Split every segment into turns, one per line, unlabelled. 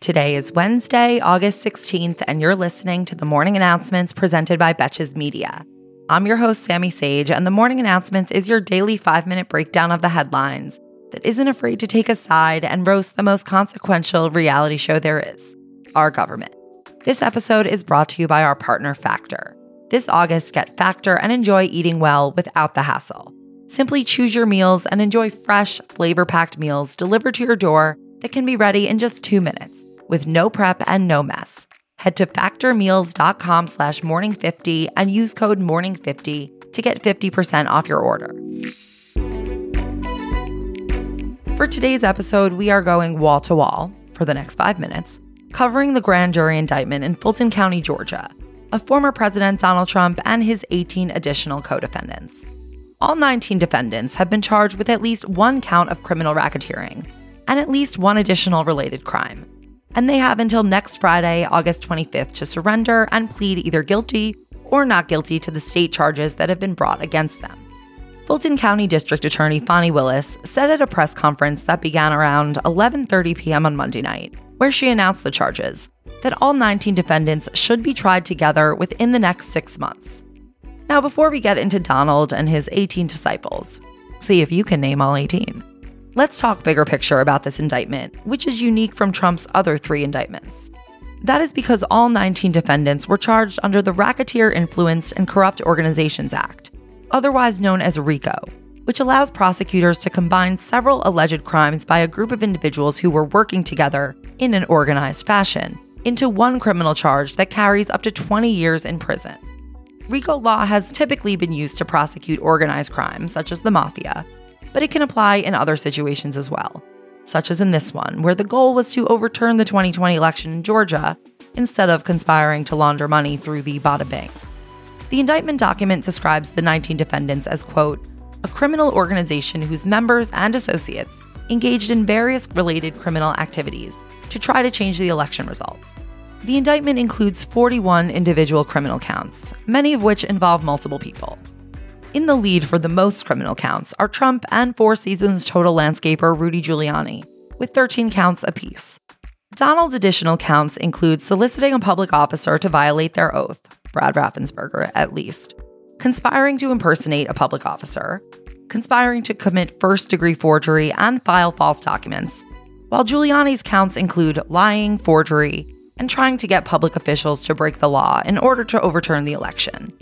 Today is Wednesday, August 16th, and you're listening to the morning announcements presented by Betches Media. I'm your host, Sammy Sage, and the morning announcements is your daily five minute breakdown of the headlines that isn't afraid to take a side and roast the most consequential reality show there is our government. This episode is brought to you by our partner, Factor. This August, get Factor and enjoy eating well without the hassle. Simply choose your meals and enjoy fresh, flavor packed meals delivered to your door that can be ready in just two minutes with no prep and no mess. Head to factormeals.com slash morning50 and use code morning50 to get 50% off your order. For today's episode, we are going wall to wall for the next five minutes, covering the grand jury indictment in Fulton County, Georgia, of former President Donald Trump and his 18 additional co defendants. All 19 defendants have been charged with at least one count of criminal racketeering and at least one additional related crime. And they have until next Friday, August 25th, to surrender and plead either guilty or not guilty to the state charges that have been brought against them. Fulton County District Attorney Fani Willis said at a press conference that began around 11:30 p.m. on Monday night, where she announced the charges, that all 19 defendants should be tried together within the next 6 months. Now, before we get into Donald and his 18 disciples, see if you can name all 18. Let's talk bigger picture about this indictment, which is unique from Trump's other three indictments. That is because all 19 defendants were charged under the Racketeer Influenced and Corrupt Organizations Act, otherwise known as RICO, which allows prosecutors to combine several alleged crimes by a group of individuals who were working together in an organized fashion into one criminal charge that carries up to 20 years in prison. RICO law has typically been used to prosecute organized crimes, such as the mafia, but it can apply in other situations as well, such as in this one, where the goal was to overturn the 2020 election in Georgia instead of conspiring to launder money through the Bada Bing. The indictment document describes the 19 defendants as, quote, a criminal organization whose members and associates engaged in various related criminal activities to try to change the election results. The indictment includes 41 individual criminal counts, many of which involve multiple people. In the lead for the most criminal counts are Trump and Four Seasons total landscaper Rudy Giuliani, with 13 counts apiece. Donald's additional counts include soliciting a public officer to violate their oath, Brad Raffensperger at least, conspiring to impersonate a public officer, conspiring to commit first degree forgery and file false documents, while Giuliani's counts include lying, forgery, and trying to get public officials to break the law in order to overturn the election.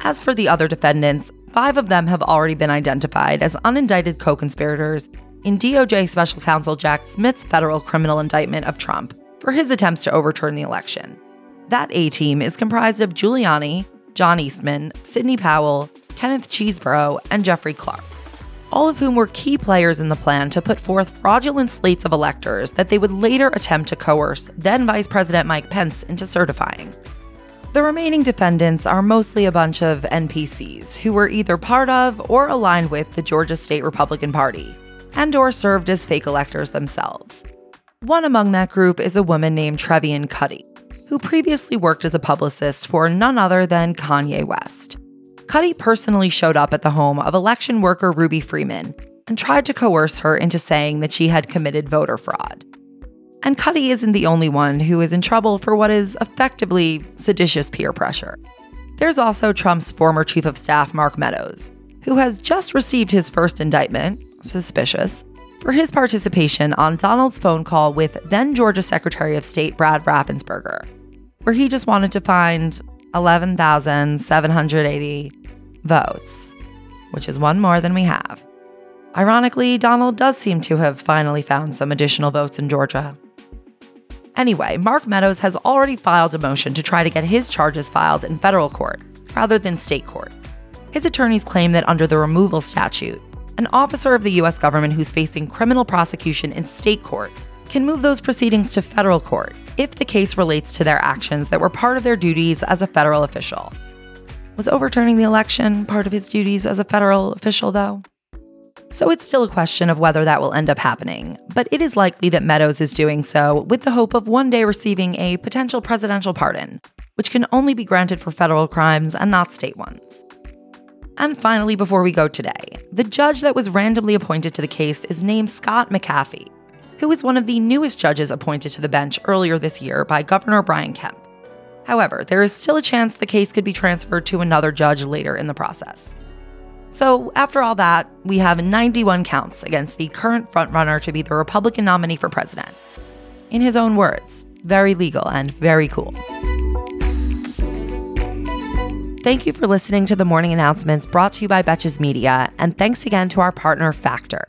As for the other defendants, five of them have already been identified as unindicted co conspirators in DOJ Special Counsel Jack Smith's federal criminal indictment of Trump for his attempts to overturn the election. That A team is comprised of Giuliani, John Eastman, Sidney Powell, Kenneth Chesebro, and Jeffrey Clark all of whom were key players in the plan to put forth fraudulent slates of electors that they would later attempt to coerce then Vice President Mike Pence into certifying. The remaining defendants are mostly a bunch of NPCs who were either part of or aligned with the Georgia State Republican Party and or served as fake electors themselves. One among that group is a woman named Trevian Kutti, who previously worked as a publicist for none other than Kanye West. Kutti personally showed up at the home of election worker Ruby Freeman and tried to coerce her into saying that she had committed voter fraud. And Kutti isn't the only one who is in trouble for what is effectively seditious peer pressure. There's also Trump's former chief of staff, Mark Meadows, who has just received his first indictment, suspicious, for his participation on Donald's phone call with then Georgia Secretary of State Brad Raffensperger, where he just wanted to find 11,780 votes, which is one more than we have. Ironically, Donald does seem to have finally found some additional votes in Georgia. Anyway, Mark Meadows has already filed a motion to try to get his charges filed in federal court rather than state court. His attorneys claim that under the removal statute, an officer of the U.S. government who's facing criminal prosecution in state court can move those proceedings to federal court if the case relates to their actions that were part of their duties as a federal official. Was overturning the election part of his duties as a federal official, though? So it's still a question of whether that will end up happening, but it is likely that Meadows is doing so with the hope of one day receiving a potential presidential pardon, which can only be granted for federal crimes and not state ones. And finally, before we go today, the judge that was randomly appointed to the case is named Scott McAfee, who is one of the newest judges appointed to the bench earlier this year by Governor Brian Kemp. However, there is still a chance the case could be transferred to another judge later in the process. So, after all that, we have 91 counts against the current frontrunner to be the Republican nominee for president. In his own words, very legal and very cool. Thank you for listening to the morning announcements brought to you by Betches Media, and thanks again to our partner Factor.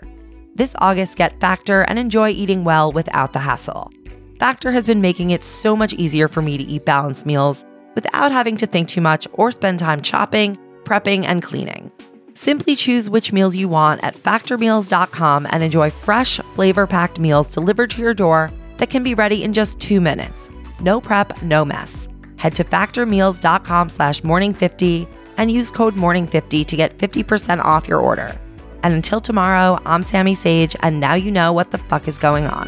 This August, get Factor and enjoy eating well without the hassle. Factor has been making it so much easier for me to eat balanced meals without having to think too much or spend time chopping, prepping, and cleaning. Simply choose which meals you want at factormeals.com and enjoy fresh, flavor packed meals delivered to your door that can be ready in just two minutes. No prep, no mess. Head to factormeals.com slash morning50 and use code morning50 to get 50% off your order. And until tomorrow, I'm Sammy Sage, and now you know what the fuck is going on.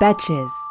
Betches.